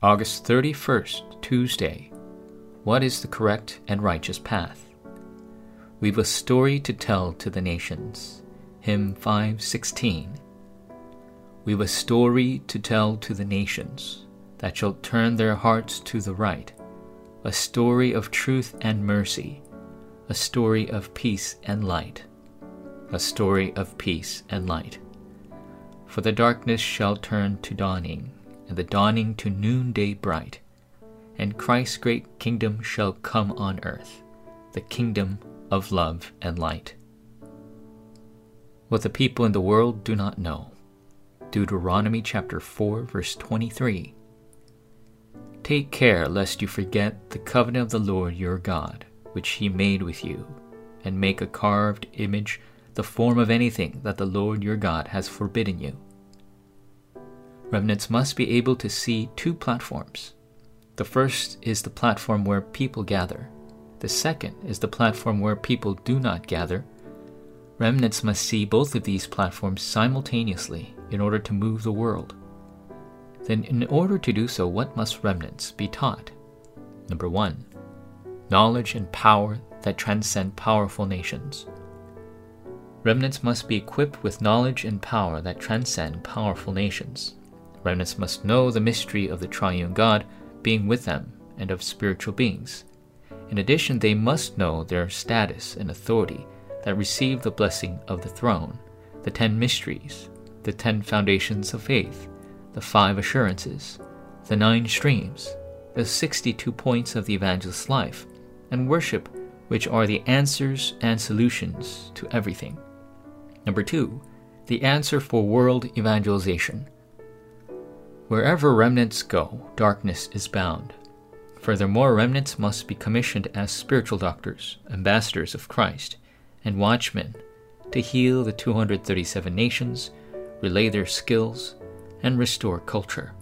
August 31st, Tuesday. What is the correct and righteous path? We've a story to tell to the nations. Hymn 516. We've a story to tell to the nations that shall turn their hearts to the right, a story of truth and mercy, a story of peace and light, a story of peace and light. For the darkness shall turn to dawning, and the dawning to noonday bright, and Christ's great kingdom shall come on earth, the kingdom of love and light. What the people in the world do not know. Deuteronomy chapter 4 verse 23. Take care lest you forget the covenant of the Lord your God, which he made with you, and make a carved image the form of anything that the Lord your God has forbidden you. Remnants must be able to see two platforms. The first is the platform where people gather. The second is the platform where people do not gather. Remnants must see both of these platforms simultaneously in order to move the world. Then, in order to do so, what must remnants be taught? Number one, knowledge and power that transcend powerful nations. Remnants must be equipped with knowledge and power that transcend powerful nations. Remnants must know the mystery of the triune God being with them and of spiritual beings. In addition, they must know their status and authority that receive the blessing of the throne, the ten mysteries, the ten foundations of faith, the five assurances, the nine streams, the 62 points of the evangelist's life, and worship, which are the answers and solutions to everything. Number two, the answer for world evangelization. Wherever remnants go, darkness is bound. Furthermore, remnants must be commissioned as spiritual doctors, ambassadors of Christ, and watchmen to heal the 237 nations, relay their skills, and restore culture.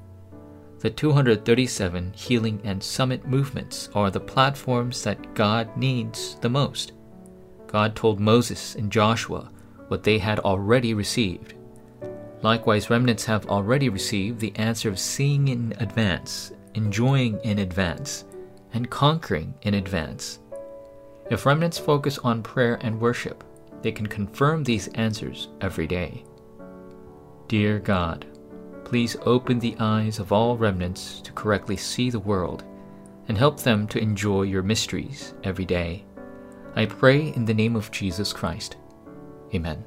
The 237 healing and summit movements are the platforms that God needs the most. God told Moses and Joshua what they had already received. Likewise, remnants have already received the answer of seeing in advance, enjoying in advance, and conquering in advance. If remnants focus on prayer and worship, they can confirm these answers every day. Dear God, please open the eyes of all remnants to correctly see the world and help them to enjoy your mysteries every day. I pray in the name of Jesus Christ. Amen.